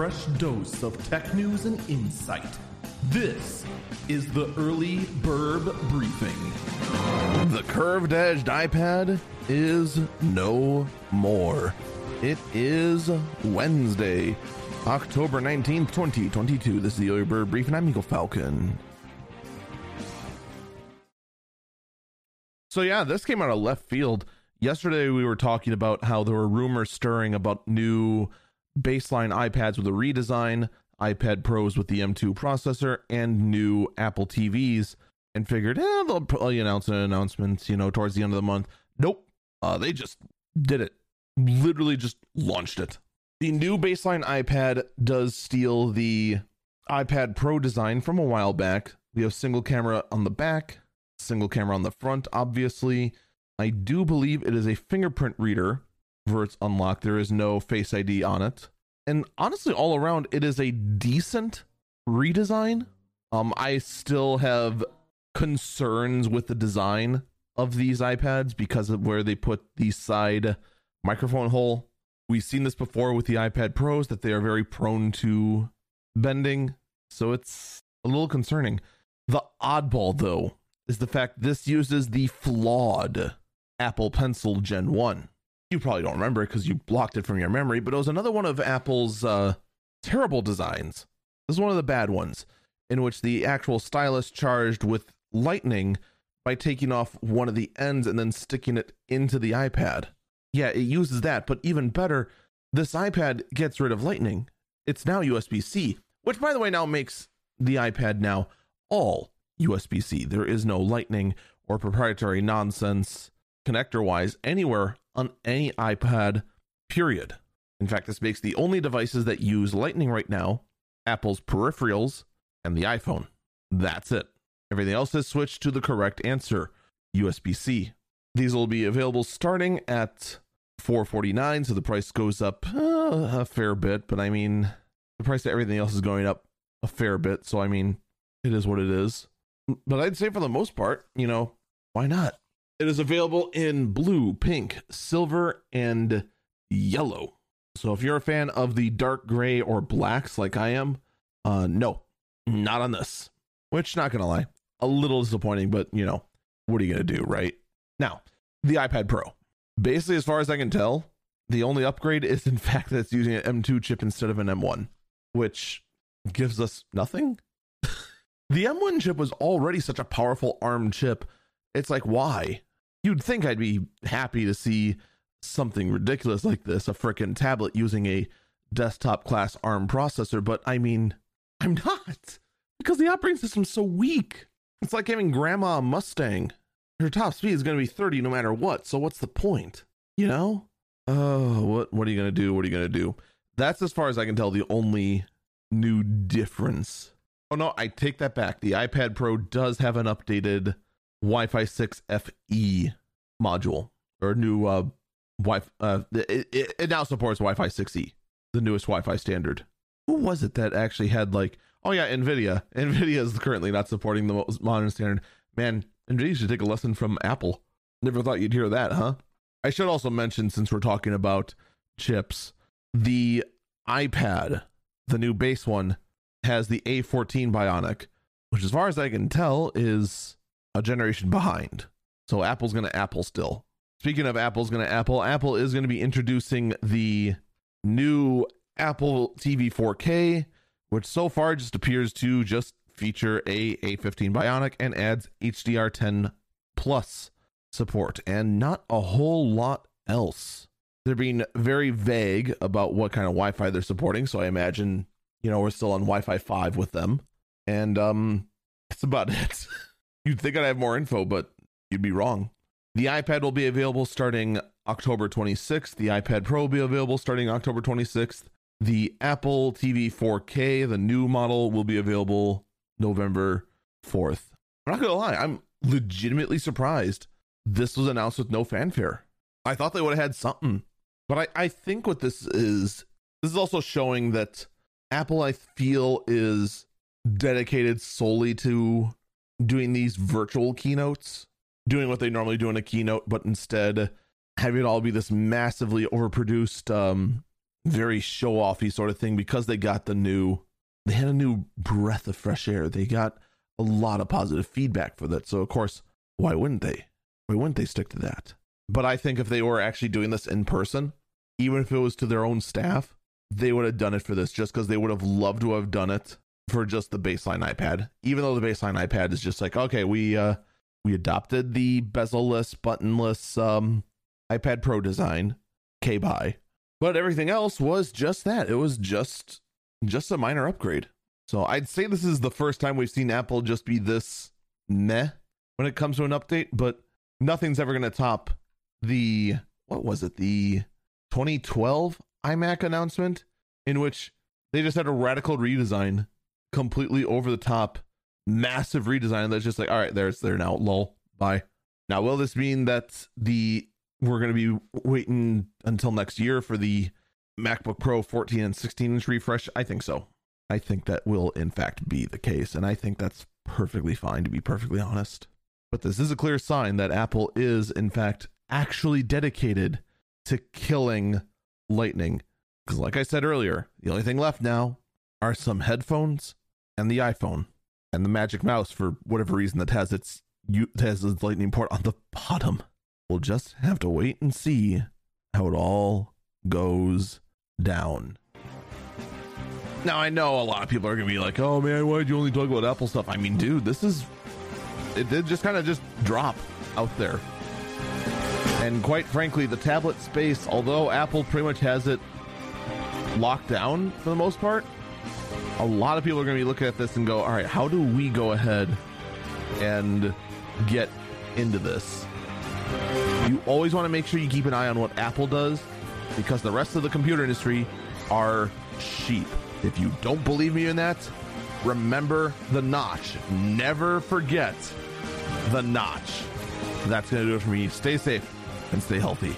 fresh dose of tech news and insight. This is the Early Burb Briefing. The curved edged iPad is no more. It is Wednesday, October 19th, 2022. This is the Early Burb Briefing. I'm Eagle Falcon. So, yeah, this came out of left field. Yesterday, we were talking about how there were rumors stirring about new baseline iPads with a redesign, iPad Pros with the M2 processor, and new Apple TVs, and figured, eh, they'll probably announce an announcement, you know, towards the end of the month. Nope. Uh, they just did it. Literally just launched it. The new baseline iPad does steal the iPad Pro design from a while back. We have single camera on the back, single camera on the front, obviously. I do believe it is a fingerprint reader for its unlock. There is no Face ID on it. And honestly, all around, it is a decent redesign. Um, I still have concerns with the design of these iPads because of where they put the side microphone hole. We've seen this before with the iPad Pros that they are very prone to bending. So it's a little concerning. The oddball, though, is the fact this uses the flawed Apple Pencil Gen 1 you probably don't remember it because you blocked it from your memory, but it was another one of Apple's uh, terrible designs. This is one of the bad ones, in which the actual stylus charged with lightning by taking off one of the ends and then sticking it into the iPad. Yeah, it uses that, but even better, this iPad gets rid of lightning. It's now USB C, which, by the way, now makes the iPad now all USB C. There is no lightning or proprietary nonsense connector wise anywhere on any iPad, period. In fact, this makes the only devices that use Lightning right now Apple's peripherals and the iPhone. That's it. Everything else has switched to the correct answer USB C. These will be available starting at 449 so the price goes up uh, a fair bit but i mean the price of everything else is going up a fair bit so i mean it is what it is but i'd say for the most part you know why not it is available in blue, pink, silver, and yellow. So if you're a fan of the dark gray or blacks like I am, uh no, not on this. Which not gonna lie, a little disappointing, but you know, what are you gonna do, right? Now, the iPad Pro. Basically, as far as I can tell, the only upgrade is in fact that it's using an M2 chip instead of an M1, which gives us nothing. the M1 chip was already such a powerful ARM chip. It's like, why? You'd think I'd be happy to see something ridiculous like this a freaking tablet using a desktop class ARM processor, but I mean, I'm not because the operating system's so weak. It's like having grandma Mustang. Her top speed is going to be 30 no matter what. So what's the point? You know? Oh, what what are you going to do? What are you going to do? That's as far as I can tell the only new difference. Oh no, I take that back. The iPad Pro does have an updated Wi-Fi 6 FE module or new uh, Wi uh it, it, now supports Wi-Fi 6E, the newest Wi-Fi standard. Who was it that actually had like oh yeah, Nvidia. Nvidia is currently not supporting the most modern standard. Man, Nvidia should take a lesson from Apple. Never thought you'd hear that, huh? I should also mention since we're talking about chips, the iPad, the new base one, has the A14 Bionic, which as far as I can tell is a generation behind. So Apple's going to Apple still. Speaking of Apple's going to Apple, Apple is going to be introducing the new Apple TV 4K, which so far just appears to just feature a A15 Bionic and adds HDR10 plus support and not a whole lot else. They're being very vague about what kind of Wi-Fi they're supporting, so I imagine, you know, we're still on Wi-Fi 5 with them. And um that's about it. You'd think I'd have more info, but you'd be wrong. The iPad will be available starting October 26th. The iPad Pro will be available starting October 26th. The Apple TV 4K, the new model, will be available November 4th. I'm not going to lie, I'm legitimately surprised this was announced with no fanfare. I thought they would have had something. But I, I think what this is, this is also showing that Apple, I feel, is dedicated solely to doing these virtual keynotes, doing what they normally do in a keynote, but instead having it all be this massively overproduced um, very show offy sort of thing because they got the new, they had a new breath of fresh air. They got a lot of positive feedback for that. So, of course, why wouldn't they? Why wouldn't they stick to that? But I think if they were actually doing this in person, even if it was to their own staff, they would have done it for this just because they would have loved to have done it for just the baseline iPad. Even though the baseline iPad is just like, okay, we uh we adopted the bezel-less, buttonless um iPad Pro design, K by. But everything else was just that. It was just just a minor upgrade. So I'd say this is the first time we've seen Apple just be this meh when it comes to an update, but nothing's ever going to top the what was it? The 2012 iMac announcement in which they just had a radical redesign, completely over the top, massive redesign that's just like, all right, there's there now, lol, bye. Now, will this mean that the we're going to be waiting until next year for the MacBook Pro 14 and 16 inch refresh? I think so. I think that will in fact be the case, and I think that's perfectly fine to be perfectly honest. But this is a clear sign that Apple is in fact actually dedicated to killing Lightning. Because, like I said earlier, the only thing left now are some headphones and the iPhone and the Magic Mouse for whatever reason that has its has its Lightning port on the bottom. We'll just have to wait and see how it all goes down. Now I know a lot of people are gonna be like, "Oh man, why'd you only talk about Apple stuff?" I mean, dude, this is it did just kind of just drop out there. And quite frankly, the tablet space, although Apple pretty much has it locked down for the most part, a lot of people are going to be looking at this and go, all right, how do we go ahead and get into this? You always want to make sure you keep an eye on what Apple does because the rest of the computer industry are sheep. If you don't believe me in that, remember the notch. Never forget the notch. That's going to do it for me. Stay safe and stay healthy.